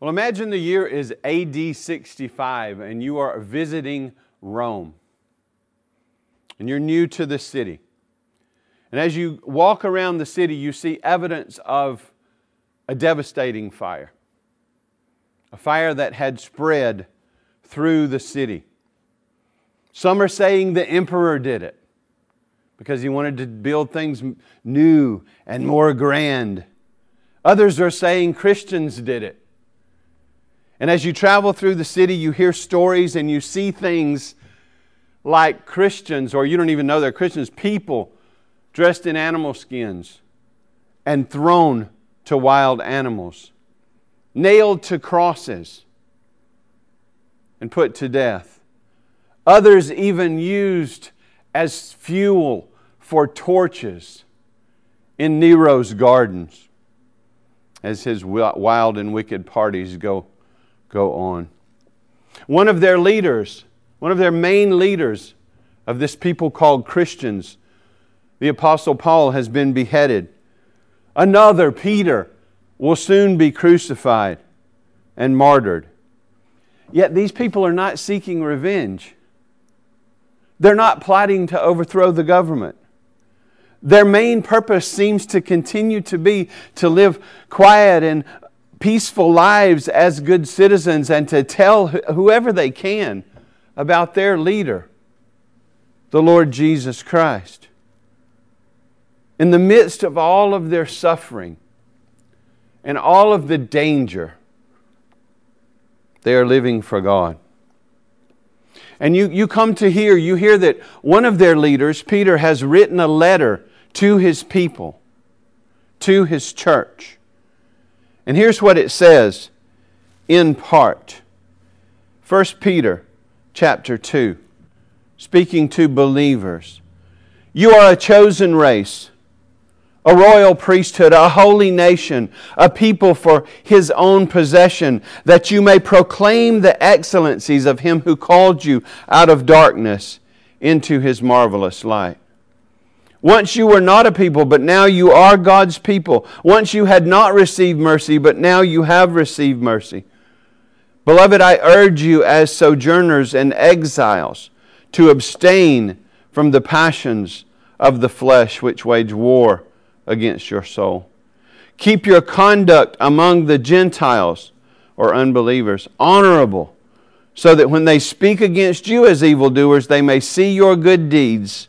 Well, imagine the year is AD 65 and you are visiting Rome. And you're new to the city. And as you walk around the city, you see evidence of a devastating fire. A fire that had spread through the city. Some are saying the emperor did it because he wanted to build things new and more grand. Others are saying Christians did it. And as you travel through the city, you hear stories and you see things like Christians, or you don't even know they're Christians, people dressed in animal skins and thrown to wild animals, nailed to crosses and put to death. Others even used as fuel for torches in Nero's gardens as his wild and wicked parties go, go on. One of their leaders, one of their main leaders of this people called Christians, the Apostle Paul, has been beheaded. Another, Peter, will soon be crucified and martyred. Yet these people are not seeking revenge. They're not plotting to overthrow the government. Their main purpose seems to continue to be to live quiet and peaceful lives as good citizens and to tell whoever they can about their leader, the Lord Jesus Christ. In the midst of all of their suffering and all of the danger, they are living for God. And you, you come to hear, you hear that one of their leaders, Peter, has written a letter to his people, to his church. And here's what it says in part. 1 Peter chapter 2, speaking to believers. You are a chosen race, a royal priesthood, a holy nation, a people for his own possession, that you may proclaim the excellencies of him who called you out of darkness into his marvelous light. Once you were not a people, but now you are God's people. Once you had not received mercy, but now you have received mercy. Beloved, I urge you as sojourners and exiles to abstain from the passions of the flesh which wage war against your soul. Keep your conduct among the Gentiles or unbelievers honorable, so that when they speak against you as evildoers, they may see your good deeds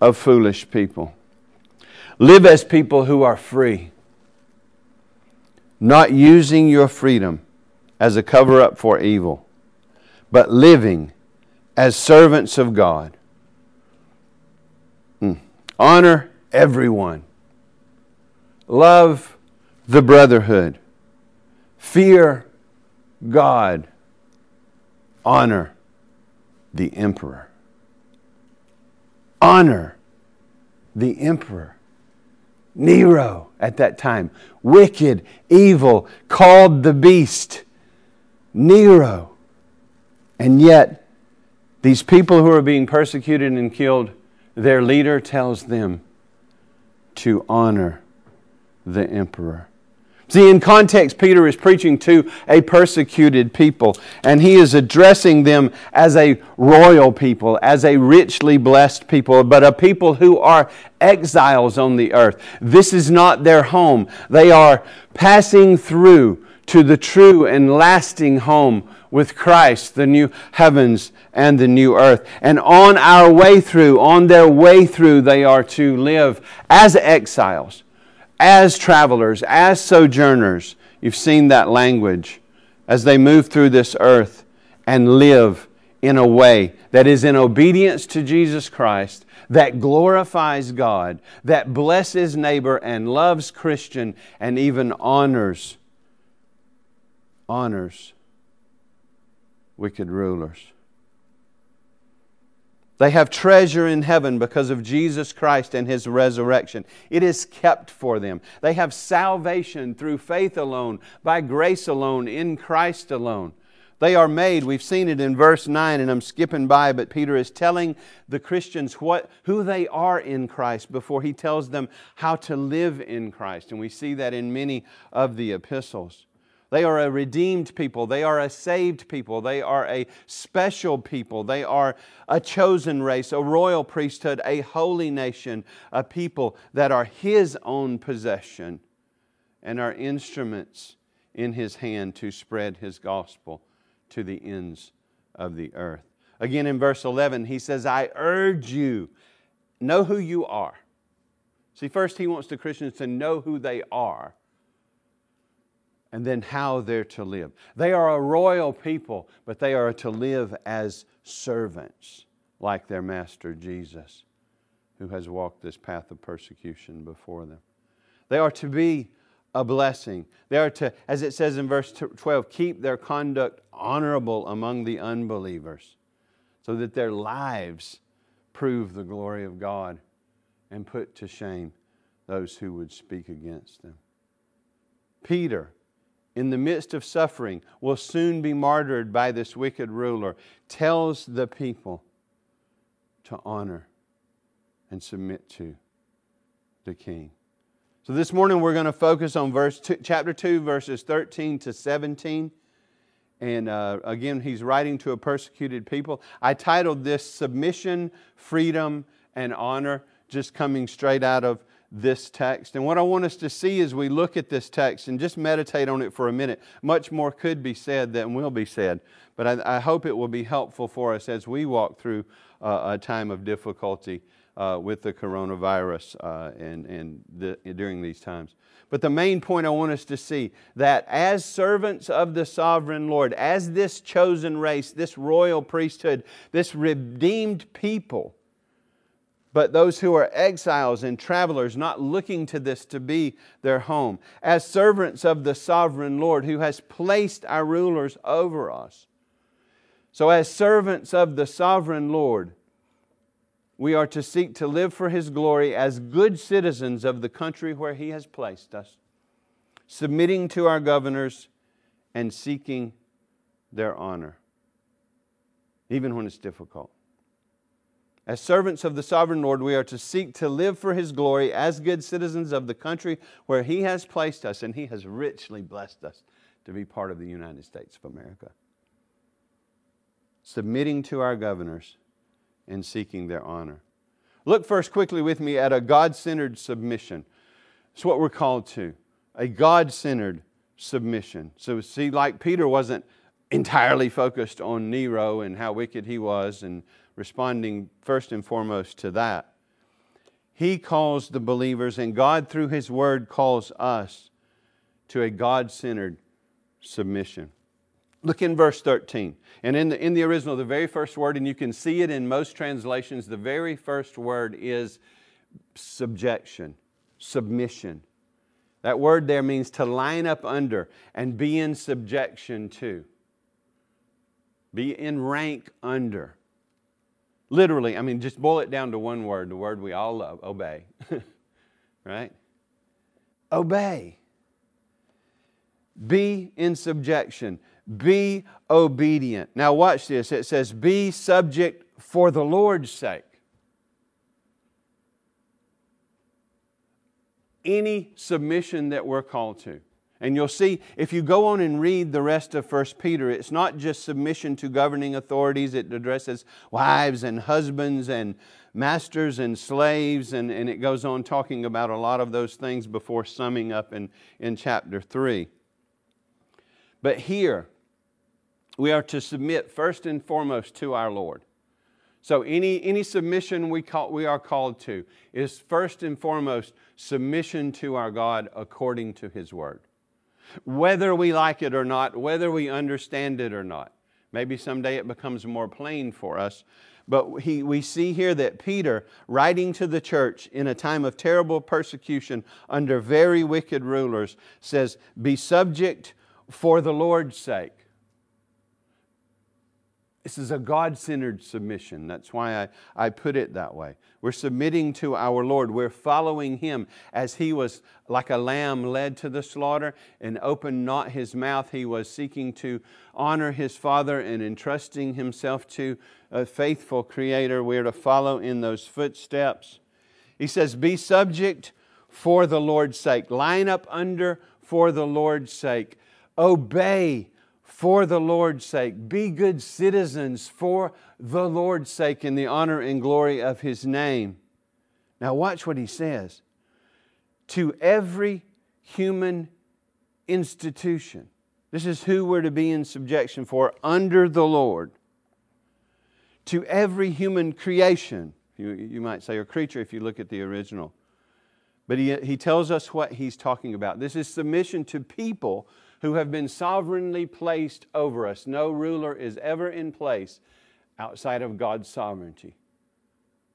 of foolish people. Live as people who are free, not using your freedom as a cover up for evil, but living as servants of God. Mm. Honor everyone. Love the brotherhood. Fear God. Honor the emperor honor the emperor. Nero at that time, wicked, evil, called the beast. Nero. And yet, these people who are being persecuted and killed, their leader tells them to honor the emperor. See, in context, Peter is preaching to a persecuted people, and he is addressing them as a royal people, as a richly blessed people, but a people who are exiles on the earth. This is not their home. They are passing through to the true and lasting home with Christ, the new heavens and the new earth. And on our way through, on their way through, they are to live as exiles as travelers, as sojourners. You've seen that language as they move through this earth and live in a way that is in obedience to Jesus Christ, that glorifies God, that blesses neighbor and loves Christian and even honors honors wicked rulers. They have treasure in heaven because of Jesus Christ and His resurrection. It is kept for them. They have salvation through faith alone, by grace alone, in Christ alone. They are made, we've seen it in verse 9, and I'm skipping by, but Peter is telling the Christians what, who they are in Christ before he tells them how to live in Christ. And we see that in many of the epistles. They are a redeemed people. They are a saved people. They are a special people. They are a chosen race, a royal priesthood, a holy nation, a people that are His own possession and are instruments in His hand to spread His gospel to the ends of the earth. Again, in verse 11, He says, I urge you, know who you are. See, first, He wants the Christians to know who they are and then how they're to live. They are a royal people, but they are to live as servants, like their master Jesus, who has walked this path of persecution before them. They are to be a blessing. They are to, as it says in verse 12, keep their conduct honorable among the unbelievers, so that their lives prove the glory of God and put to shame those who would speak against them. Peter, in the midst of suffering, will soon be martyred by this wicked ruler, tells the people to honor and submit to the king. So this morning we're going to focus on verse two, chapter 2, verses 13 to 17. And uh, again, he's writing to a persecuted people. I titled this Submission, Freedom, and Honor, just coming straight out of this text. And what I want us to see as we look at this text and just meditate on it for a minute, much more could be said than will be said. But I, I hope it will be helpful for us as we walk through uh, a time of difficulty uh, with the coronavirus uh, and, and the, during these times. But the main point I want us to see that as servants of the sovereign Lord, as this chosen race, this royal priesthood, this redeemed people, but those who are exiles and travelers, not looking to this to be their home, as servants of the sovereign Lord who has placed our rulers over us. So, as servants of the sovereign Lord, we are to seek to live for His glory as good citizens of the country where He has placed us, submitting to our governors and seeking their honor, even when it's difficult. As servants of the sovereign Lord, we are to seek to live for His glory as good citizens of the country where He has placed us, and He has richly blessed us to be part of the United States of America. Submitting to our governors and seeking their honor. Look first quickly with me at a God centered submission. It's what we're called to a God centered submission. So, see, like Peter wasn't entirely focused on Nero and how wicked he was and responding first and foremost to that. He calls the believers, and God, through His Word, calls us to a God centered submission. Look in verse 13. And in the, in the original, the very first word, and you can see it in most translations, the very first word is subjection, submission. That word there means to line up under and be in subjection to, be in rank under. Literally, I mean, just boil it down to one word, the word we all love obey. right? Obey. Be in subjection. Be obedient. Now, watch this. It says, Be subject for the Lord's sake. Any submission that we're called to. And you'll see, if you go on and read the rest of 1 Peter, it's not just submission to governing authorities, it addresses wives and husbands and masters and slaves, and, and it goes on talking about a lot of those things before summing up in, in chapter 3. But here, we are to submit first and foremost to our Lord. So, any, any submission we, call, we are called to is first and foremost submission to our God according to His Word whether we like it or not, whether we understand it or not. Maybe someday it becomes more plain for us. But he, we see here that Peter, writing to the church in a time of terrible persecution under very wicked rulers, says, Be subject for the Lord's sake. This is a God centered submission. That's why I, I put it that way. We're submitting to our Lord. We're following Him as He was like a lamb led to the slaughter and opened not His mouth. He was seeking to honor His Father and entrusting Himself to a faithful Creator. We're to follow in those footsteps. He says, Be subject for the Lord's sake. Line up under for the Lord's sake. Obey for the Lord's sake. Be good citizens for the Lord's sake in the honor and glory of His name. Now, watch what He says. To every human institution. This is who we're to be in subjection for under the Lord. To every human creation, you, you might say, or creature if you look at the original. But he, he tells us what he's talking about. This is submission to people who have been sovereignly placed over us. No ruler is ever in place outside of God's sovereignty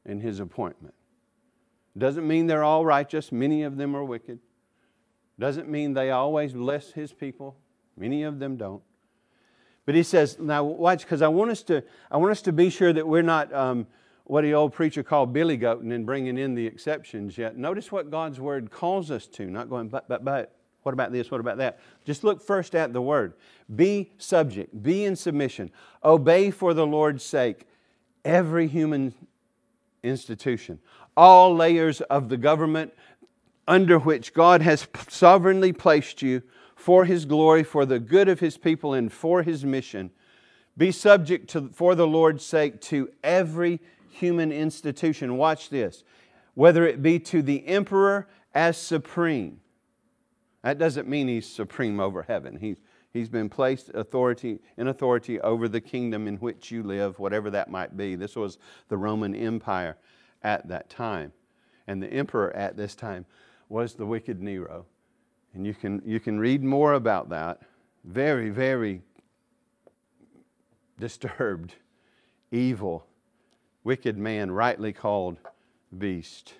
in his appointment. Doesn't mean they're all righteous, many of them are wicked. Doesn't mean they always bless his people, many of them don't. But he says, now watch, because I want us to, I want us to be sure that we're not um, what the old preacher called billy goating and bringing in the exceptions yet. Notice what God's word calls us to, not going but but but. What about this? What about that? Just look first at the word. Be subject, be in submission, obey for the Lord's sake every human institution, all layers of the government under which God has sovereignly placed you for His glory, for the good of His people, and for His mission. Be subject to, for the Lord's sake to every human institution. Watch this. Whether it be to the emperor as supreme, that doesn't mean he's supreme over heaven. He's, he's been placed authority in authority over the kingdom in which you live, whatever that might be. This was the Roman Empire at that time. And the emperor at this time was the wicked Nero. And you can, you can read more about that. Very, very disturbed, evil, wicked man, rightly called beast.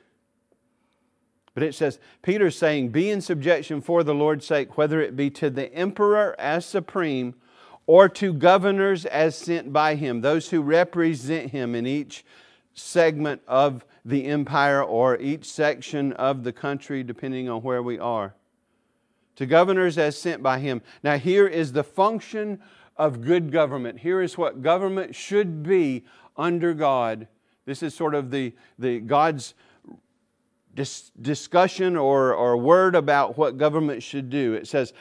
But it says, Peter's saying, Be in subjection for the Lord's sake, whether it be to the emperor as supreme or to governors as sent by him, those who represent him in each segment of the empire or each section of the country, depending on where we are. To governors as sent by him. Now, here is the function of good government. Here is what government should be under God. This is sort of the, the God's dis- discussion or, or word about what government should do. It says,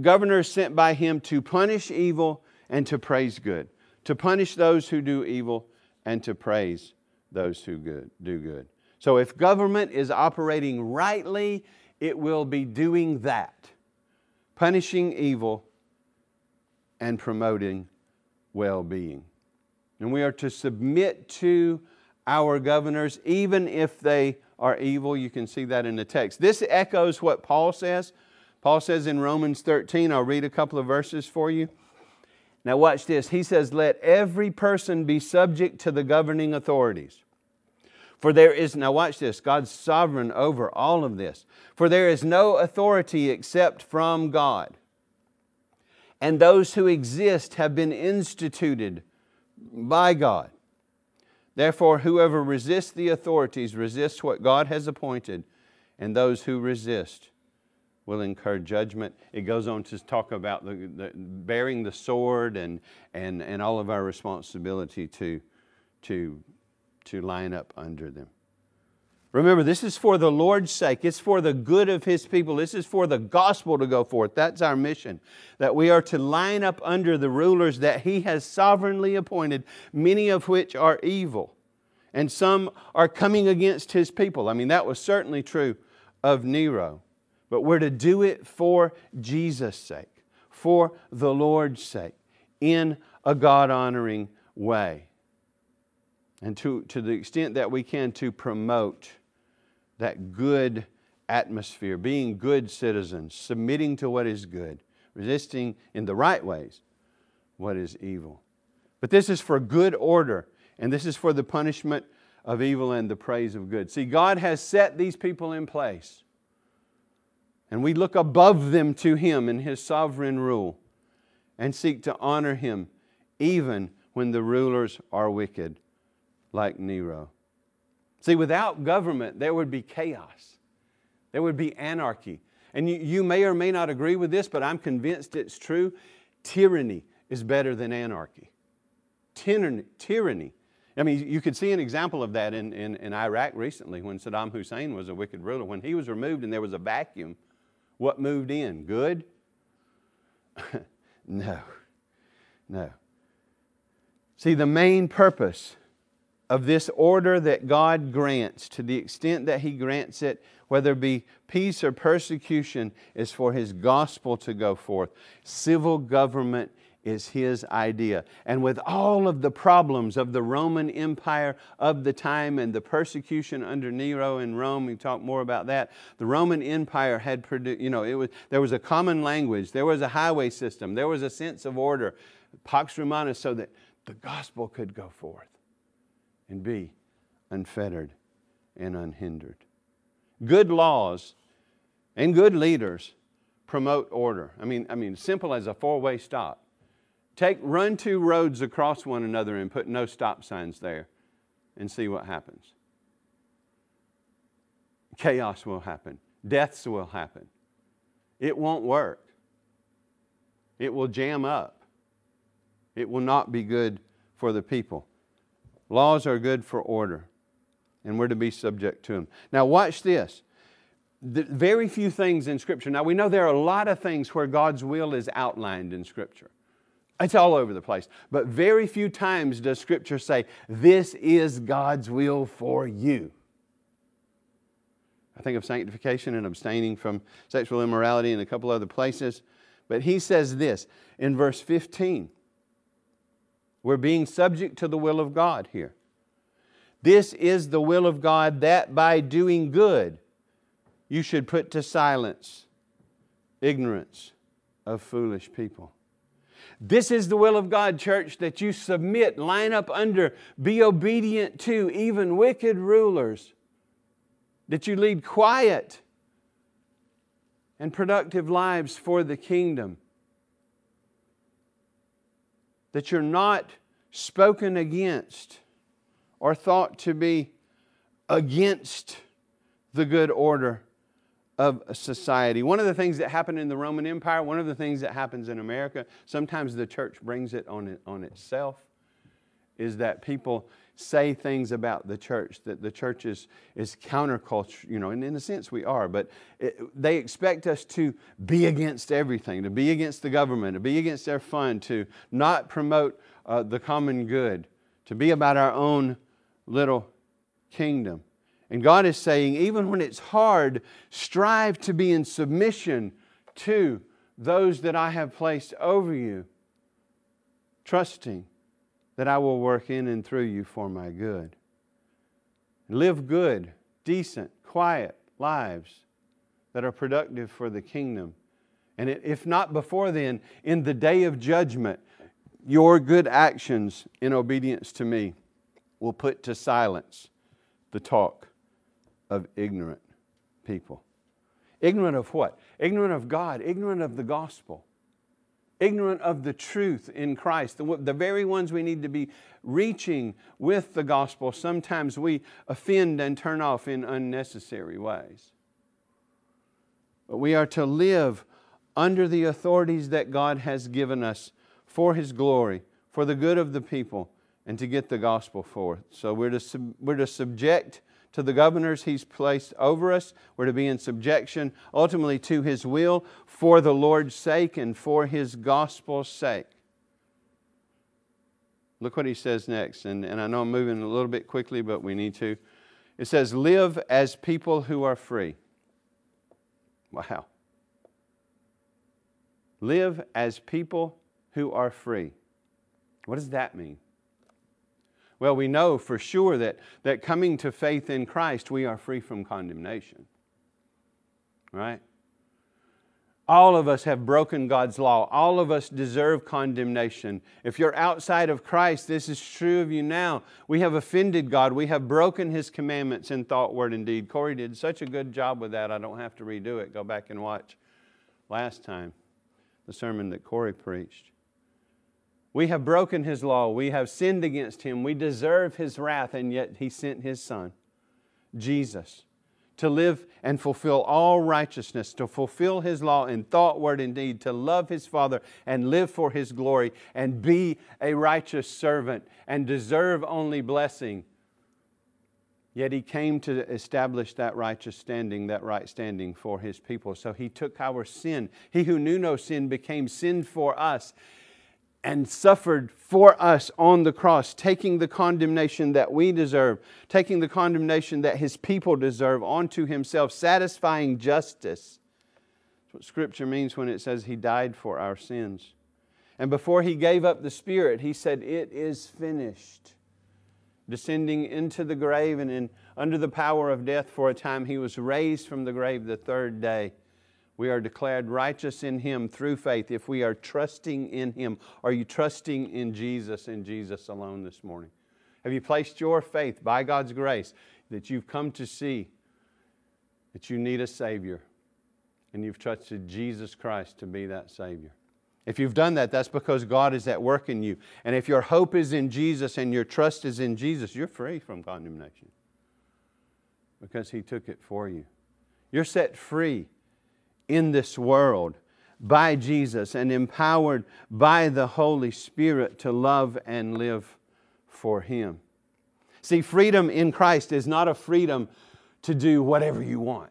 governors sent by him to punish evil and to praise good, to punish those who do evil and to praise those who good, do good. So if government is operating rightly, it will be doing that punishing evil and promoting well being. And we are to submit to our governors, even if they are evil. You can see that in the text. This echoes what Paul says. Paul says in Romans 13, I'll read a couple of verses for you. Now, watch this. He says, Let every person be subject to the governing authorities. For there is, now watch this, God's sovereign over all of this. For there is no authority except from God. And those who exist have been instituted by God. Therefore, whoever resists the authorities resists what God has appointed, and those who resist will incur judgment. It goes on to talk about the, the, bearing the sword and, and, and all of our responsibility to, to, to line up under them. Remember, this is for the Lord's sake. It's for the good of His people. This is for the gospel to go forth. That's our mission. That we are to line up under the rulers that He has sovereignly appointed, many of which are evil. And some are coming against His people. I mean, that was certainly true of Nero. But we're to do it for Jesus' sake, for the Lord's sake, in a God honoring way. And to, to the extent that we can, to promote that good atmosphere, being good citizens, submitting to what is good, resisting in the right ways what is evil. But this is for good order, and this is for the punishment of evil and the praise of good. See, God has set these people in place, and we look above them to Him in His sovereign rule and seek to honor Him even when the rulers are wicked, like Nero. See, without government, there would be chaos, there would be anarchy. And you, you may or may not agree with this, but I'm convinced it's true. Tyranny is better than anarchy. Tyranny, tyranny. I mean, you could see an example of that in, in, in Iraq recently when Saddam Hussein was a wicked ruler. When he was removed and there was a vacuum, what moved in? Good? no. No. See, the main purpose of this order that God grants, to the extent that He grants it, whether it be peace or persecution, is for His gospel to go forth. Civil government is his idea. And with all of the problems of the Roman Empire of the time and the persecution under Nero in Rome, we talk more about that. The Roman Empire had produced, you know, it was, there was a common language, there was a highway system, there was a sense of order, Pax Romana, so that the gospel could go forth and be unfettered and unhindered. Good laws and good leaders promote order. I mean, I mean, simple as a four-way stop. Take, run two roads across one another and put no stop signs there and see what happens. Chaos will happen, deaths will happen. It won't work, it will jam up. It will not be good for the people. Laws are good for order, and we're to be subject to them. Now, watch this. The very few things in Scripture. Now, we know there are a lot of things where God's will is outlined in Scripture. It's all over the place. But very few times does Scripture say, This is God's will for you. I think of sanctification and abstaining from sexual immorality in a couple other places. But he says this in verse 15. We're being subject to the will of God here. This is the will of God that by doing good you should put to silence ignorance of foolish people. This is the will of God, church, that you submit, line up under, be obedient to even wicked rulers, that you lead quiet and productive lives for the kingdom, that you're not spoken against or thought to be against the good order of society. One of the things that happened in the Roman Empire, one of the things that happens in America, sometimes the church brings it on, it, on itself, is that people say things about the church, that the church is, is counterculture, you know, and in a sense we are, but it, they expect us to be against everything, to be against the government, to be against their fund, to not promote uh, the common good, to be about our own little kingdom. And God is saying, even when it's hard, strive to be in submission to those that I have placed over you, trusting that I will work in and through you for my good. Live good, decent, quiet lives that are productive for the kingdom. And if not before then, in the day of judgment, your good actions in obedience to me will put to silence the talk of ignorant people. Ignorant of what? Ignorant of God, ignorant of the gospel, ignorant of the truth in Christ. The, the very ones we need to be reaching with the gospel, sometimes we offend and turn off in unnecessary ways. But we are to live under the authorities that God has given us for His glory, for the good of the people, and to get the gospel forth. So we're to, sub, we're to subject to the governors he's placed over us. We're to be in subjection ultimately to his will for the Lord's sake and for his gospel's sake. Look what he says next. And, and I know I'm moving a little bit quickly, but we need to. It says, Live as people who are free. Wow. Live as people who are free. What does that mean? Well, we know for sure that, that coming to faith in Christ, we are free from condemnation. Right? All of us have broken God's law. All of us deserve condemnation. If you're outside of Christ, this is true of you now. We have offended God. We have broken His commandments in thought, word, and deed. Corey did such a good job with that, I don't have to redo it. Go back and watch last time the sermon that Corey preached. We have broken his law. We have sinned against him. We deserve his wrath, and yet he sent his son, Jesus, to live and fulfill all righteousness, to fulfill his law in thought, word, and deed, to love his Father and live for his glory and be a righteous servant and deserve only blessing. Yet he came to establish that righteous standing, that right standing for his people. So he took our sin. He who knew no sin became sin for us and suffered for us on the cross, taking the condemnation that we deserve, taking the condemnation that his people deserve onto himself, satisfying justice. That's what Scripture means when it says he died for our sins. And before he gave up the Spirit, he said, It is finished. Descending into the grave and in, under the power of death for a time, he was raised from the grave the third day we are declared righteous in Him through faith if we are trusting in Him. Are you trusting in Jesus and Jesus alone this morning? Have you placed your faith by God's grace that you've come to see that you need a Savior and you've trusted Jesus Christ to be that Savior? If you've done that, that's because God is at work in you. And if your hope is in Jesus and your trust is in Jesus, you're free from condemnation because He took it for you. You're set free in this world by Jesus and empowered by the Holy Spirit to love and live for Him. See, freedom in Christ is not a freedom to do whatever you want.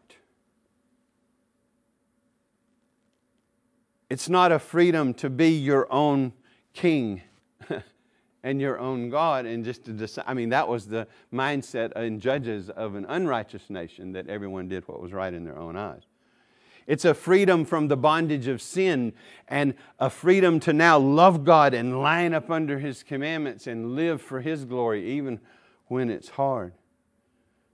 It's not a freedom to be your own king and your own God and just to decide. I mean, that was the mindset in Judges of an unrighteous nation that everyone did what was right in their own eyes. It's a freedom from the bondage of sin and a freedom to now love God and line up under His commandments and live for His glory, even when it's hard.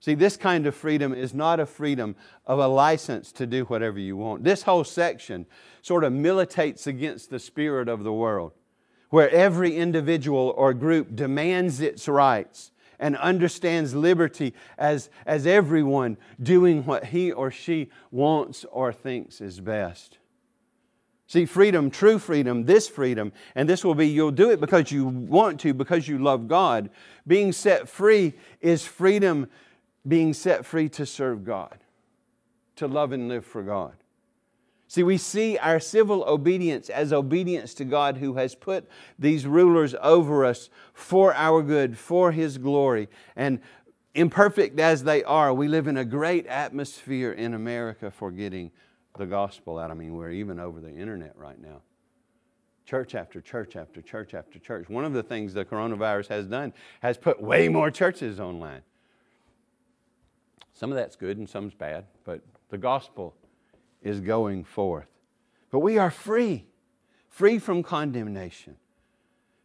See, this kind of freedom is not a freedom of a license to do whatever you want. This whole section sort of militates against the spirit of the world, where every individual or group demands its rights and understands liberty as, as everyone doing what he or she wants or thinks is best. See, freedom, true freedom, this freedom, and this will be you'll do it because you want to, because you love God. Being set free is freedom being set free to serve God, to love and live for God. See, we see our civil obedience as obedience to God who has put these rulers over us for our good, for His glory. And imperfect as they are, we live in a great atmosphere in America for getting the gospel out. I mean, we're even over the internet right now. Church after church after church after church. One of the things the coronavirus has done has put way more churches online. Some of that's good and some's bad, but the gospel is going forth. But we are free, free from condemnation,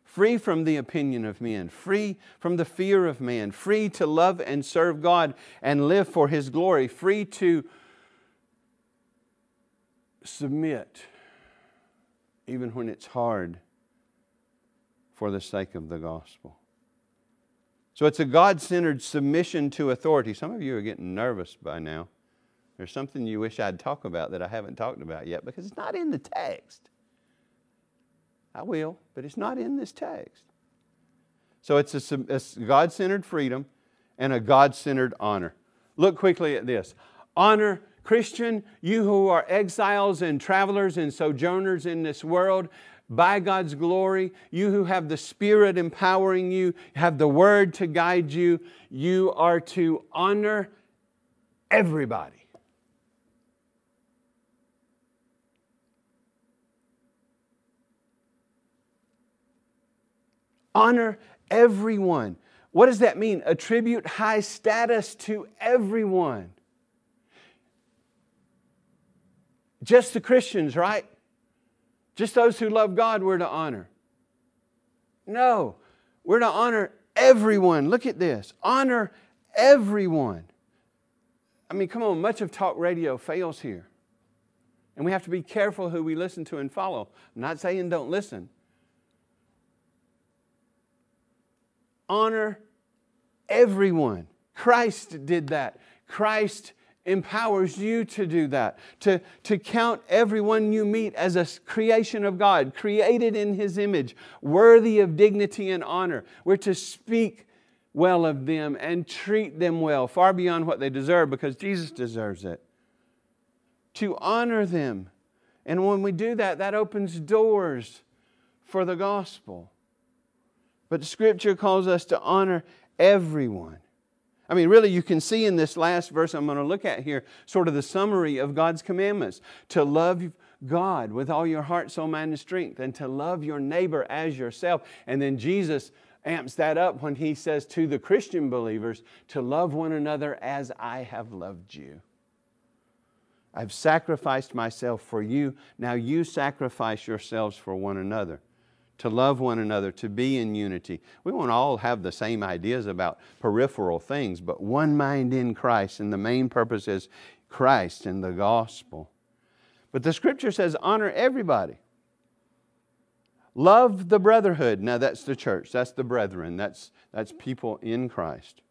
free from the opinion of men, free from the fear of man, free to love and serve God and live for His glory, free to submit even when it's hard for the sake of the gospel. So it's a God centered submission to authority. Some of you are getting nervous by now. There's something you wish I'd talk about that I haven't talked about yet because it's not in the text. I will, but it's not in this text. So it's a, God centered freedom and a God centered honor. Look quickly at this. Honor, Christian, you who are exiles and travelers and sojourners in this world, by God's glory, you who have the Spirit empowering you, have the Word to guide you, you are to honor everybody. Honor everyone. What does that mean? Attribute high status to everyone. Just the Christians, right? Just those who love God, we're to honor. No, we're to honor everyone. Look at this honor everyone. I mean, come on, much of talk radio fails here. And we have to be careful who we listen to and follow. I'm not saying don't listen, honor everyone. Christ did that. Christ empowers you to do that, to, to count everyone you meet as a creation of God, created in His image, worthy of dignity and honor. We're to speak well of them and treat them well, far beyond what they deserve, because Jesus deserves it. To honor them. And when we do that, that opens doors for the gospel. But scripture calls us to honor everyone. I mean, really, you can see in this last verse I'm going to look at here sort of the summary of God's commandments to love God with all your heart, soul, mind, and strength, and to love your neighbor as yourself. And then Jesus amps that up when he says to the Christian believers to love one another as I have loved you. I've sacrificed myself for you. Now you sacrifice yourselves for one another to love one another, to be in unity. We won't all have the same ideas about peripheral things, but one mind in Christ, and the main purpose is Christ and the gospel. But the scripture says, honor everybody. Love the brotherhood. Now that's the church, that's the brethren, that's, that's people in Christ.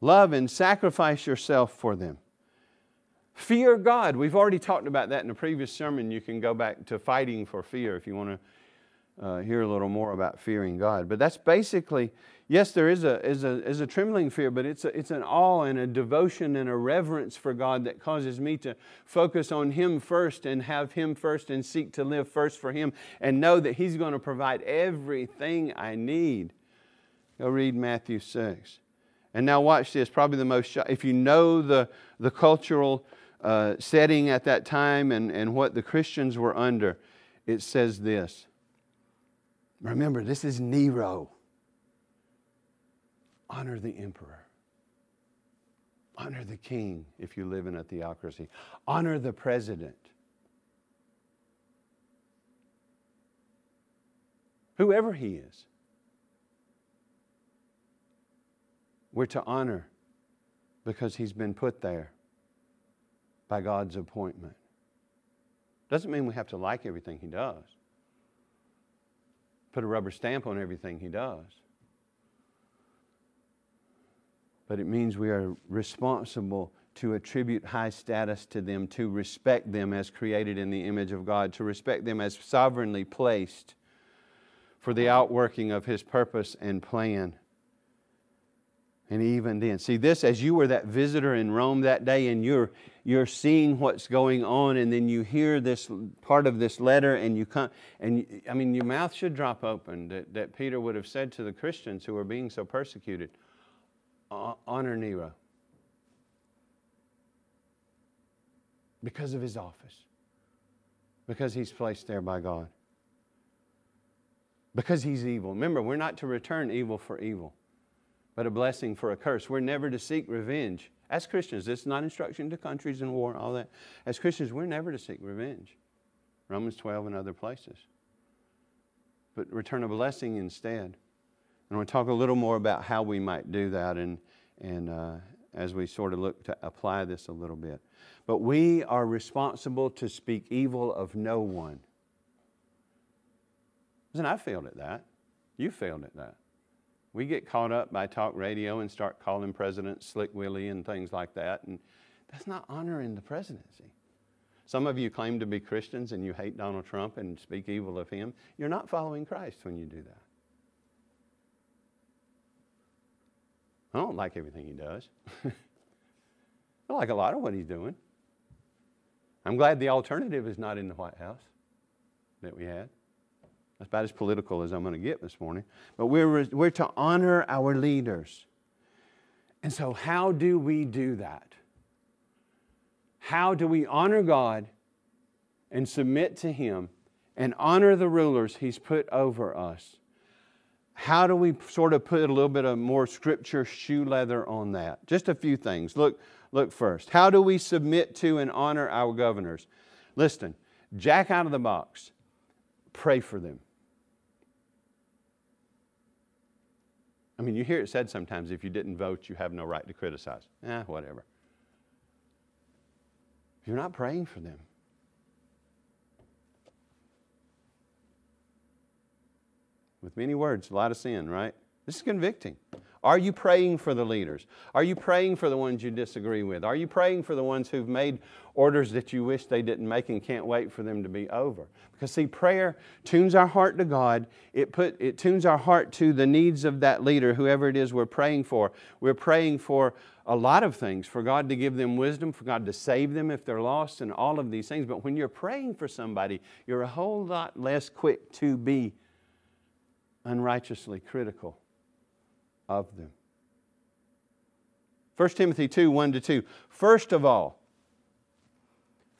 Love and sacrifice yourself for them. Fear God. We've already talked about that in a previous sermon. You can go back to fighting for fear if you want to uh, hear a little more about fearing God. But that's basically, yes, there is a, is a, is a trembling fear, but it's, a, it's an awe and a devotion and a reverence for God that causes me to focus on Him first and have Him first and seek to live first for Him and know that He's going to provide everything I need. Go read Matthew 6. And now watch this, probably the most, if you know the, the cultural uh, setting at that time and, and what the Christians were under, it says this Remember, this is Nero. Honor the emperor. Honor the king if you live in a theocracy. Honor the president. Whoever he is. We're to honor because he's been put there by God's appointment. Doesn't mean we have to like everything he does put a rubber stamp on everything he does. But it means we are responsible to attribute high status to them, to respect them as created in the image of God, to respect them as sovereignly placed for the outworking of His purpose and plan. And even then, see this as you were that visitor in Rome that day and you're, you're seeing what's going on, and then you hear this part of this letter, and you come, and I mean, your mouth should drop open that, that Peter would have said to the Christians who were being so persecuted honor Nero. Because of his office, because he's placed there by God, because he's evil. Remember, we're not to return evil for evil but a blessing for a curse. We're never to seek revenge. As Christians, this is not instruction to countries in war, all that. As Christians, we're never to seek revenge. Romans 12 and other places. But return a blessing instead. And we'll talk a little more about how we might do that and, and uh, as we sort of look to apply this a little bit. But we are responsible to speak evil of no one. Listen, I failed at that. You failed at that. We get caught up by talk radio and start calling President Slick Willie and things like that, and that's not honoring the presidency. Some of you claim to be Christians and you hate Donald Trump and speak evil of him. You're not following Christ when you do that. I don't like everything he does. I like a lot of what he's doing. I'm glad the alternative is not in the White House that we had. That's about as political as I'm going to get this morning. But we're, we're to honor our leaders. And so, how do we do that? How do we honor God and submit to Him and honor the rulers He's put over us? How do we sort of put a little bit of more scripture shoe leather on that? Just a few things. Look, look first. How do we submit to and honor our governors? Listen, jack out of the box. Pray for them. I mean, you hear it said sometimes if you didn't vote, you have no right to criticize. Eh, whatever. You're not praying for them. With many words, a lot of sin, right? This is convicting. Are you praying for the leaders? Are you praying for the ones you disagree with? Are you praying for the ones who've made orders that you wish they didn't make and can't wait for them to be over? Because see, prayer tunes our heart to God. It, put, it tunes our heart to the needs of that leader, whoever it is we're praying for. We're praying for a lot of things, for God to give them wisdom, for God to save them if they're lost, and all of these things. But when you're praying for somebody, you're a whole lot less quick to be unrighteously critical of them. 1 Timothy 2 1 to 2. First of all,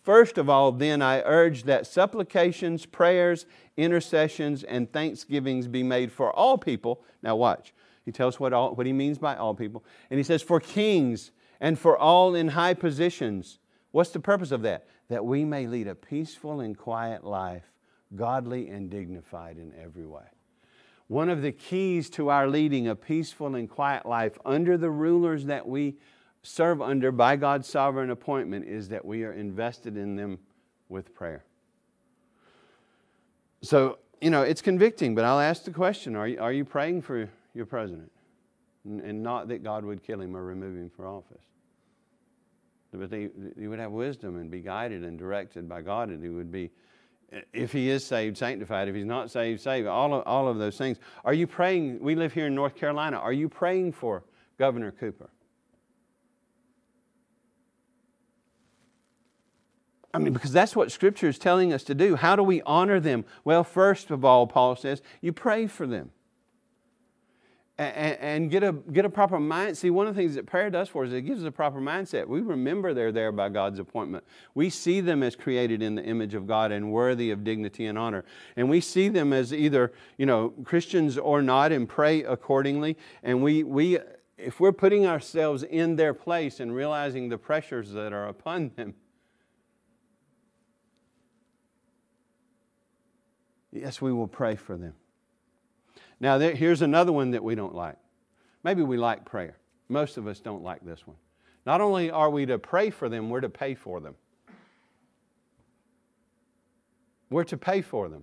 First of all, then I urge that supplications, prayers, intercessions, and thanksgivings be made for all people. Now, watch. He tells what, all, what he means by all people. And he says, for kings and for all in high positions. What's the purpose of that? That we may lead a peaceful and quiet life, godly and dignified in every way. One of the keys to our leading a peaceful and quiet life under the rulers that we serve under by God's sovereign appointment is that we are invested in them with prayer. So, you know, it's convicting, but I'll ask the question are you, are you praying for your president? And not that God would kill him or remove him from office. But he would have wisdom and be guided and directed by God, and he would be if he is saved, sanctified. If he's not saved, saved. All of, all of those things. Are you praying? We live here in North Carolina. Are you praying for Governor Cooper? I mean, because that's what Scripture is telling us to do. How do we honor them? Well, first of all, Paul says, you pray for them and, and, get, a, get a proper mind. See, one of the things that prayer does for us is it gives us a proper mindset. We remember they're there by God's appointment. We see them as created in the image of God and worthy of dignity and honor. And we see them as either, you know, Christians or not and pray accordingly. And we, we if we're putting ourselves in their place and realizing the pressures that are upon them, yes, we will pray for them. Now, there, here's another one that we don't like. Maybe we like prayer. Most of us don't like this one. Not only are we to pray for them, we're to pay for them. We're to pay for them.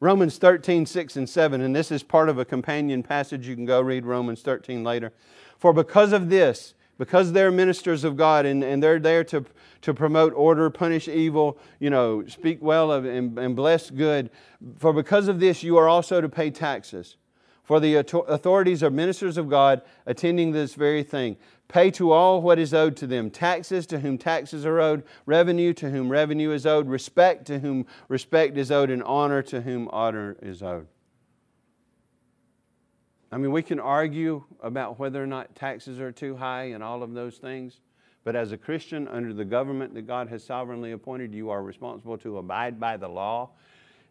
Romans 13, 6 and 7, and this is part of a companion passage. You can go read Romans 13 later. For because of this, because they're ministers of God and, and they're there to, to promote order, punish evil, you know, speak well of and, and bless good. For because of this, you are also to pay taxes. For the authorities are ministers of God, attending this very thing. Pay to all what is owed to them taxes to whom taxes are owed, revenue to whom revenue is owed, respect to whom respect is owed, and honor to whom honor is owed. I mean, we can argue about whether or not taxes are too high and all of those things. But as a Christian, under the government that God has sovereignly appointed, you are responsible to abide by the law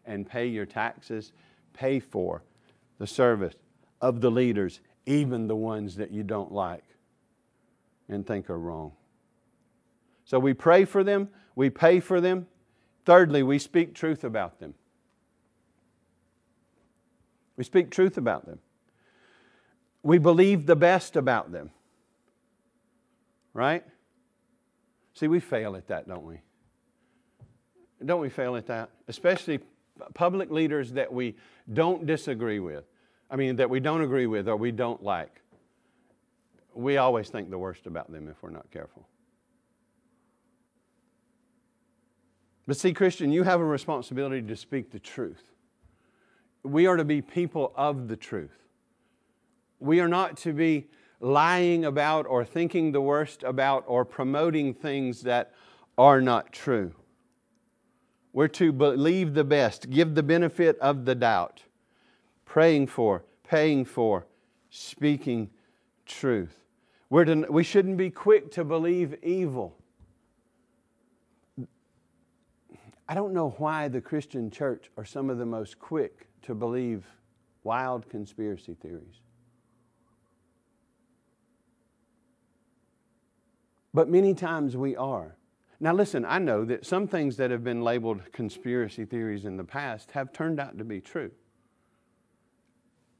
and pay your taxes, pay for the service of the leaders, even the ones that you don't like and think are wrong. So we pray for them, we pay for them. Thirdly, we speak truth about them. We speak truth about them we believe the best about them. Right? See, we fail at that, don't we? Don't we fail at that? Especially public leaders that we don't disagree with. I mean, that we don't agree with or we don't like. We always think the worst about them if we're not careful. But see, Christian, you have a responsibility to speak the truth. We are to be people of the truth. We are not to be lying about or thinking the worst about or promoting things that are not true. We're to believe the best, give the benefit of the doubt, praying for, paying for, speaking truth. We're to, we shouldn't be quick to believe evil. I don't know why the Christian church are some of the most quick to believe wild conspiracy theories. But many times we are. Now, listen, I know that some things that have been labeled conspiracy theories in the past have turned out to be true.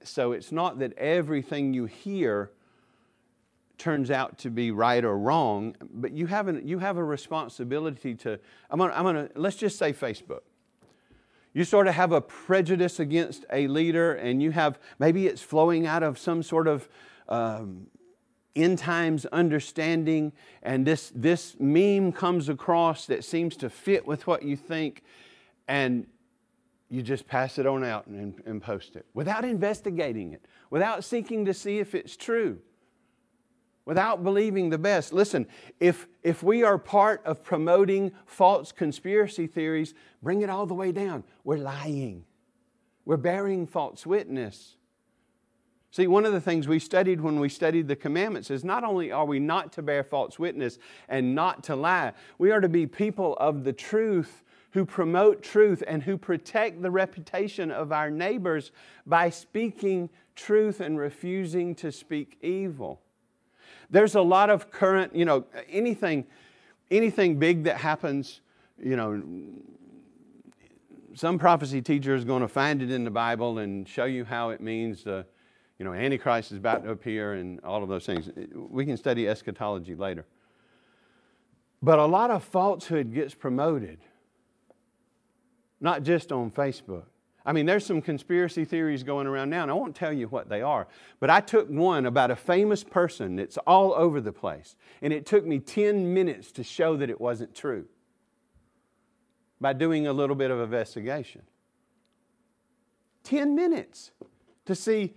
So it's not that everything you hear turns out to be right or wrong, but you have, an, you have a responsibility to. I'm gonna, I'm gonna, let's just say Facebook. you sort of have a prejudice against a leader, and you have maybe it's flowing out of some sort of um, end times understanding, and this, this meme comes across that seems to fit with what you think, and you just pass it on out and, and post it without investigating it, without seeking to see if it's true without believing the best. Listen, if, if we are part of promoting false conspiracy theories, bring it all the way down. We're lying, we're bearing false witness. See, one of the things we studied when we studied the commandments is not only are we not to bear false witness and not to lie, we are to be people of the truth who promote truth and who protect the reputation of our neighbors by speaking truth and refusing to speak evil. There's a lot of current, you know, anything, anything big that happens, you know, some prophecy teacher is going to find it in the Bible and show you how it means the you know, Antichrist is about to appear and all of those things. We can study eschatology later. But a lot of falsehood gets promoted, not just on Facebook. I mean, there's some conspiracy theories going around now, and I won't tell you what they are. But I took one about a famous person that's all over the place, and it took me 10 minutes to show that it wasn't true by doing a little bit of investigation. 10 minutes to see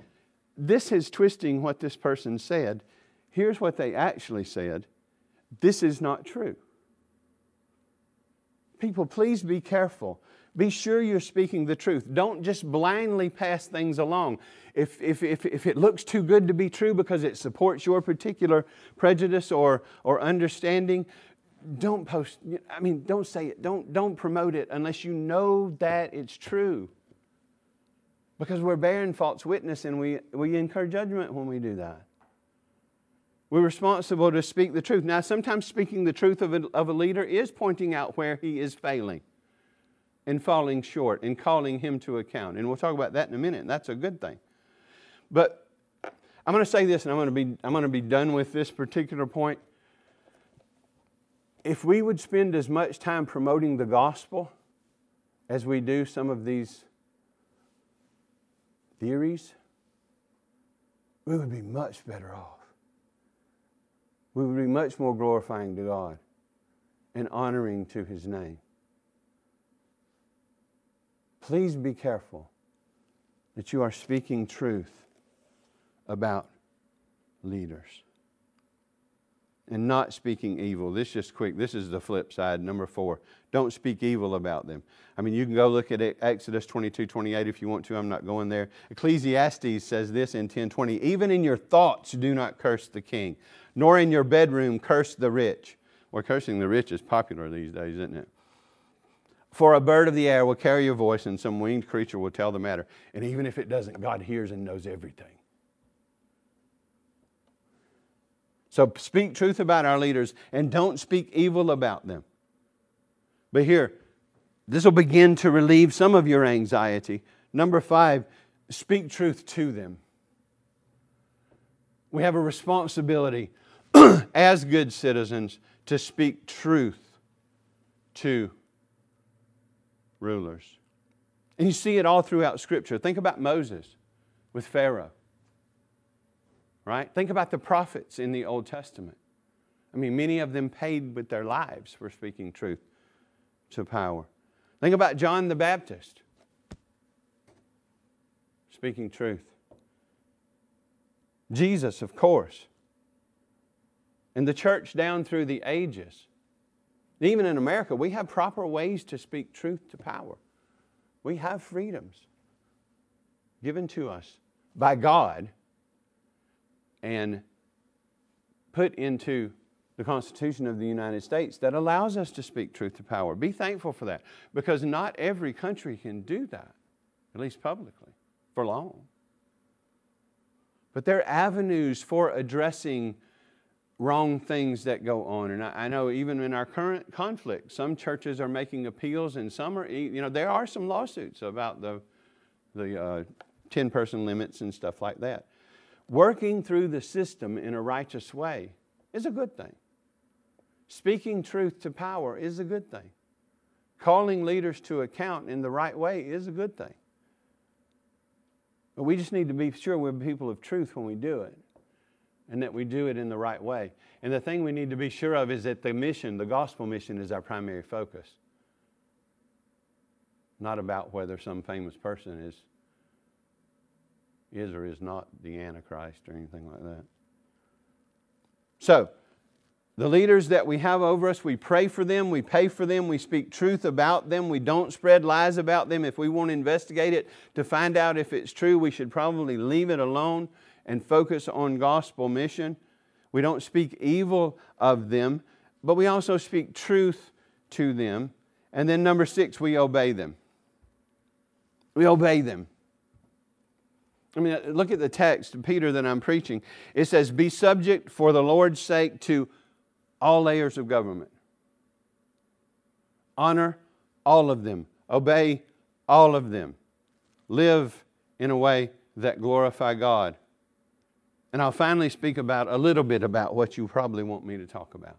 this is twisting what this person said. Here's what they actually said this is not true. People, please be careful. Be sure you're speaking the truth. Don't just blindly pass things along. If, if, if, if it looks too good to be true because it supports your particular prejudice or, or understanding, don't post, I mean, don't say it. Don't, don't promote it unless you know that it's true. Because we're bearing false witness and we, we incur judgment when we do that. We're responsible to speak the truth. Now, sometimes speaking the truth of a, of a leader is pointing out where he is failing and falling short and calling him to account. And we'll talk about that in a minute. That's a good thing. But I'm going to say this and I'm going to be, I'm going to be done with this particular point. If we would spend as much time promoting the gospel as we do some of these theories, we would be much better off. We would be much more glorifying to God and honoring to His name. Please be careful that you are speaking truth about leaders and not speaking evil. This just quick. This is the flip side. Number four. Don't speak evil about them. I mean, you can go look at Exodus 22, 28 if you want to. I'm not going there. Ecclesiastes says this in 1020 Even in your thoughts, do not curse the king, nor in your bedroom curse the rich. Well, cursing the rich is popular these days, isn't it? For a bird of the air will carry your voice, and some winged creature will tell the matter. And even if it doesn't, God hears and knows everything. So speak truth about our leaders and don't speak evil about them. But here, this will begin to relieve some of your anxiety. Number five, speak truth to them. We have a responsibility as good citizens to speak truth to rulers. And you see it all throughout Scripture. Think about Moses with Pharaoh right? Think about the prophets in the Old Testament. I mean, many of them paid with their lives for speaking truth to power. Think about John the Baptist speaking truth. Jesus, of course. And the church down through the ages. Even in America, we have proper ways to speak truth to power. We have freedoms given to us by God and put into the Constitution of the United States that allows us to speak truth to power. Be thankful for that because not every country can do that, at least publicly, for long. But there are avenues for addressing wrong things that go on. And I, know even in our current conflict, some churches are making appeals and some are, you know, there are some lawsuits about the, the uh, 10 person limits and stuff like that working through the system in a righteous way is a good thing. Speaking truth to power is a good thing. calling leaders to account in the right way is a good thing. But we just need to be sure we're people of truth when we do it and that we do it in the right way. And the thing we need to be sure of is that the mission, the gospel mission, is our primary focus. Not about whether some famous person is, is or is not the Antichrist or anything like that. So, the leaders that we have over us, we pray for them, we pay for them, we speak truth about them, we don't spread lies about them. If we want to investigate it to find out if it's true, we should probably leave it alone and focus on gospel mission. We don't speak evil of them, but we also speak truth to them. And then, number six, we obey them. We obey them. I mean, look at the text, Peter, that I'm preaching. It says, Be subject for the Lord's sake to all layers of government. Honor all of them. Obey all of them. Live in a way that glorify God. And I'll finally speak about a little bit about what you probably want me to talk about.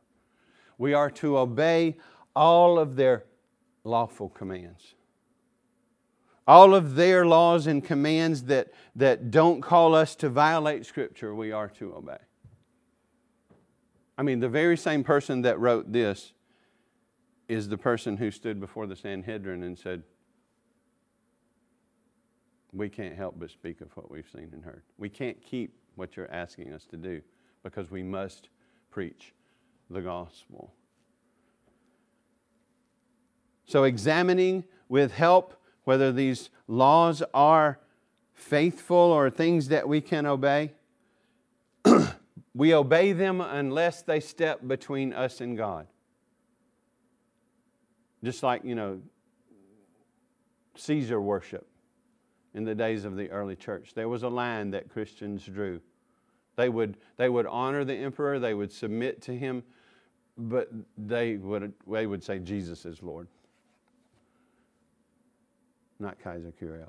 We are to obey all of their lawful commands. All of their laws and commands that, that don't call us to violate Scripture, we are to obey. I mean, the very same person that wrote this is the person who stood before the Sanhedrin and said, We can't help but speak of what we've seen and heard. We can't keep what you're asking us to do because we must preach the gospel. So, examining with help whether these laws are faithful or things that we can obey, we obey them unless they step between us and God. Just like, you know, Caesar worship in the days of the early church. There was a line that Christians drew. They would, they would honor the emperor, they would submit to him, but they would, they would say, Jesus is Lord. Not Kaisar Kyrios,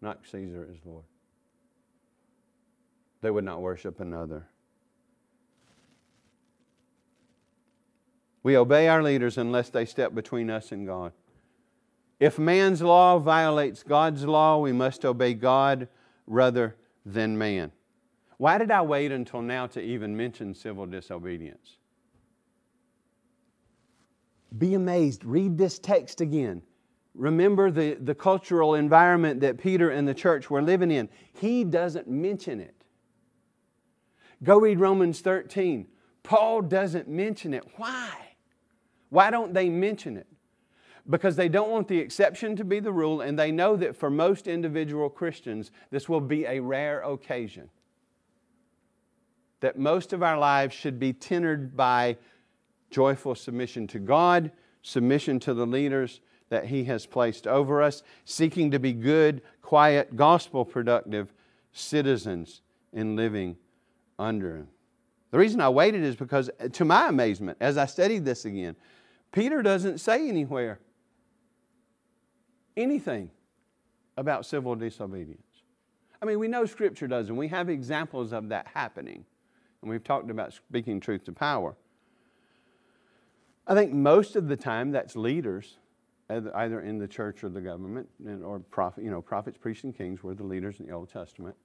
not Caesar is Lord. They would not worship another. We obey our leaders unless they step between us and God. If man's law violates God's law, we must obey God rather than man. Why did I wait until now to even mention civil disobedience? Be amazed. Read this text again. Remember the, the cultural environment that Peter and the church were living in. He doesn't mention it. Go read Romans 13. Paul doesn't mention it. Why? Why don't they mention it? because they don't want the exception to be the rule, and they know that for most individual Christians, this will be a rare occasion. That most of our lives should be tendered by joyful submission to God, submission to the leaders that He has placed over us, seeking to be good, quiet, gospel productive citizens in living under Him. The reason I waited is because, to my amazement, as I studied this again, Peter doesn't say anywhere anything about civil disobedience. I mean, we know Scripture does, and we have examples of that happening. And we've talked about speaking truth to power. I think most of the time that's leaders, either in the church or the government, or prophet, you know, prophets, priests, and kings were the leaders in the Old Testament.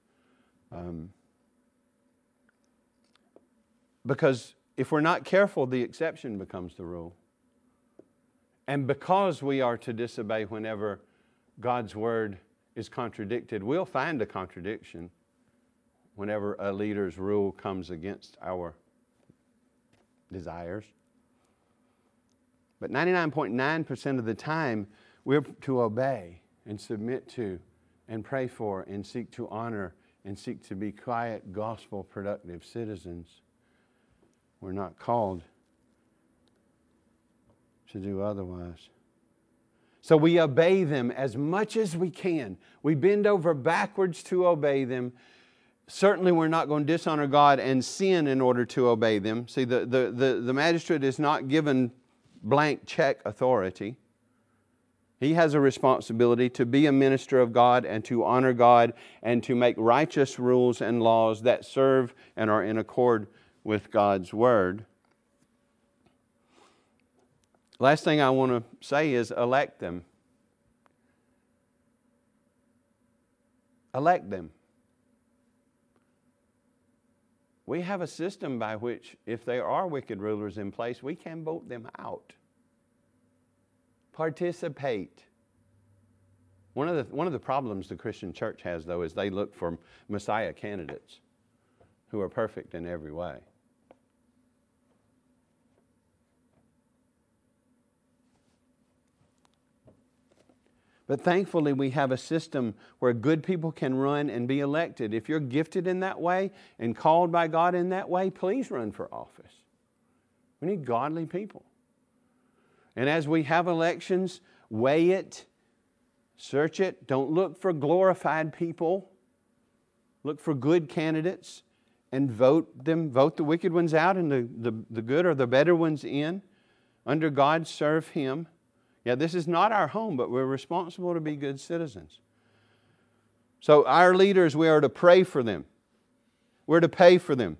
Um, because if we're not careful, the exception becomes the rule. And because we are to disobey whenever God's word is contradicted, we'll find a contradiction whenever a leader's rule comes against our desires. But 99.9% of the time, we're to obey and submit to and pray for and seek to honor and seek to be quiet, gospel productive citizens. We're not called to do otherwise. So we obey them as much as we can. We bend over backwards to obey them. Certainly, we're not going to dishonor God and sin in order to obey them. See, the, the, the, the magistrate is not given blank check authority. He has a responsibility to be a minister of God and to honor God and to make righteous rules and laws that serve and are in accord with God's word. Last thing I want to say is elect them. Elect them. We have a system by which, if there are wicked rulers in place, we can vote them out. Participate. One of, the, one of the problems the Christian church has, though, is they look for Messiah candidates who are perfect in every way. But thankfully, we have a system where good people can run and be elected. If you're gifted in that way and called by God in that way, please run for office. We need godly people. And as we have elections, weigh it, search it. Don't look for glorified people, look for good candidates and vote them, vote the wicked ones out and the, the, the good or the better ones in. Under God, serve Him. Yeah, this is not our home, but we're responsible to be good citizens. So, our leaders, we are to pray for them. We're to pay for them.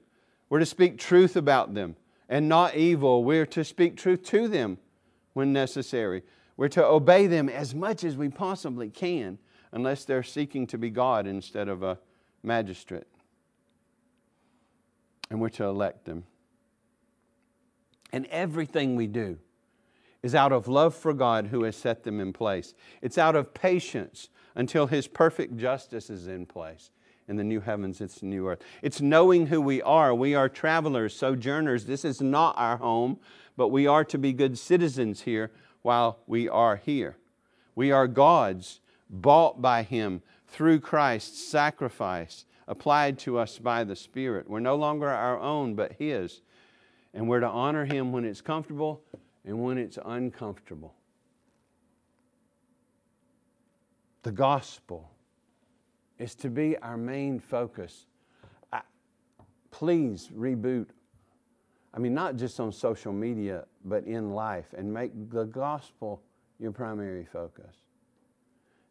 We're to speak truth about them and not evil. We're to speak truth to them when necessary. We're to obey them as much as we possibly can, unless they're seeking to be God instead of a magistrate. And we're to elect them. And everything we do, is out of love for God who has set them in place. It's out of patience until His perfect justice is in place. In the new heavens, it's the new earth. It's knowing who we are. We are travelers, sojourners. This is not our home, but we are to be good citizens here while we are here. We are God's, bought by Him through Christ's sacrifice, applied to us by the Spirit. We're no longer our own, but His. And we're to honor Him when it's comfortable and when it's uncomfortable. The gospel is to be our main focus. I, please reboot. I mean, not just on social media, but in life, and make the gospel your primary focus.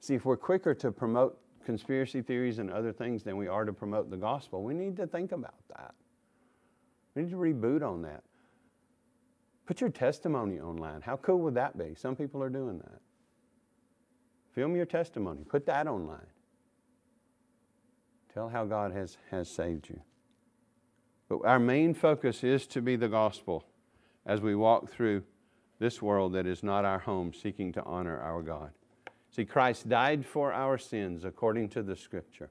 See, if we're quicker to promote conspiracy theories and other things than we are to promote the gospel, we need to think about that. We need to reboot on that. Put your testimony online. How cool would that be? Some people are doing that. Film your testimony. Put that online. Tell how God has, has saved you. But our main focus is to be the gospel as we walk through this world that is not our home, seeking to honor our God. See, Christ died for our sins according to the scripture.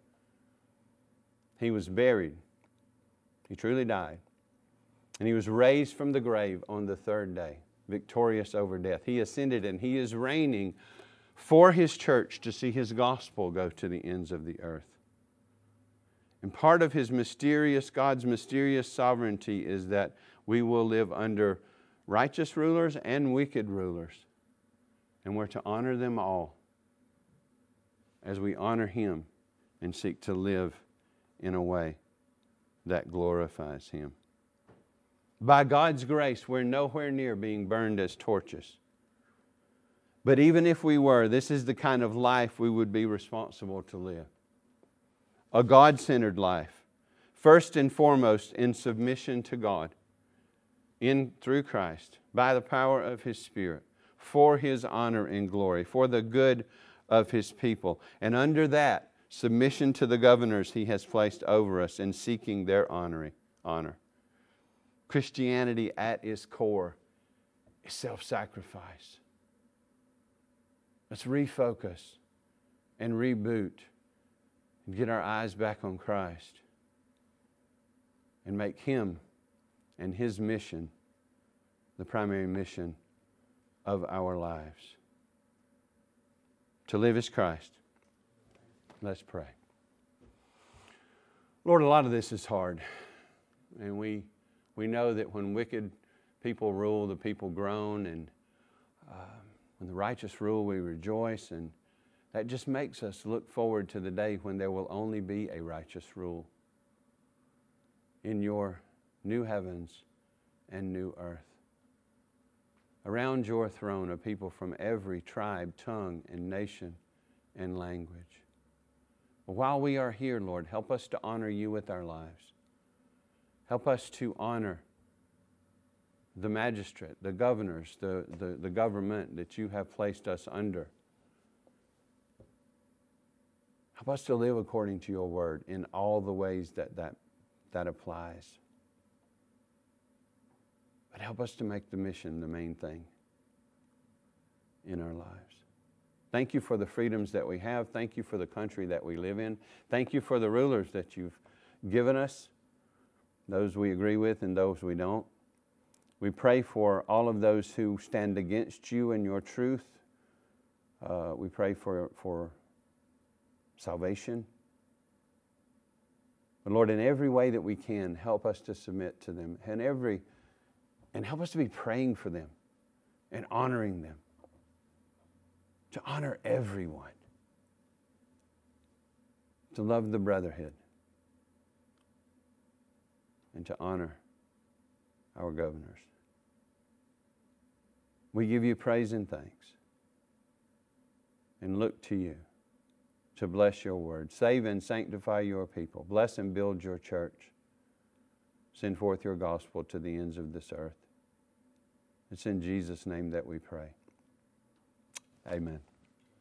He was buried. He truly died. And he was raised from the grave on the third day, victorious over death. He ascended and he is reigning for his church to see his gospel go to the ends of the earth. And part of his mysterious, God's mysterious sovereignty is that we will live under righteous rulers and wicked rulers. And we're to honor them all as we honor him and seek to live in a way that glorifies him. By God's grace, we're nowhere near being burned as torches. But even if we were, this is the kind of life we would be responsible to live a God centered life, first and foremost in submission to God, in, through Christ, by the power of His Spirit, for His honor and glory, for the good of His people. And under that, submission to the governors He has placed over us and seeking their honor. honor. Christianity at its core is self sacrifice. Let's refocus and reboot and get our eyes back on Christ and make Him and His mission the primary mission of our lives. To live as Christ. Let's pray. Lord, a lot of this is hard, and we we know that when wicked people rule, the people groan, and uh, when the righteous rule, we rejoice. And that just makes us look forward to the day when there will only be a righteous rule in your new heavens and new earth. Around your throne are people from every tribe, tongue, and nation and language. while we are here, Lord, help us to honor you with our lives. Help us to honor the magistrate, the governors, the, the, the government that you have placed us under. Help us to live according to your word in all the ways that that, that applies. But help us to make the mission the main thing in our lives. Thank you for the freedoms that we have. Thank you for the country that we live in. Thank you for the rulers that you've given us, those we agree with and those we don't. We pray for all of those who stand against you and your truth. Uh, we pray for, for salvation. But Lord, in every way that we can, help us to submit to them. And every and help us to be praying for them and honoring them. To honor everyone. To love the brotherhood. And to honor our governors. We give you praise and thanks and look to you to bless your word. Save and sanctify your people. Bless and build your church. Send forth your gospel to the ends of this earth. It's in Jesus' name that we pray. Amen.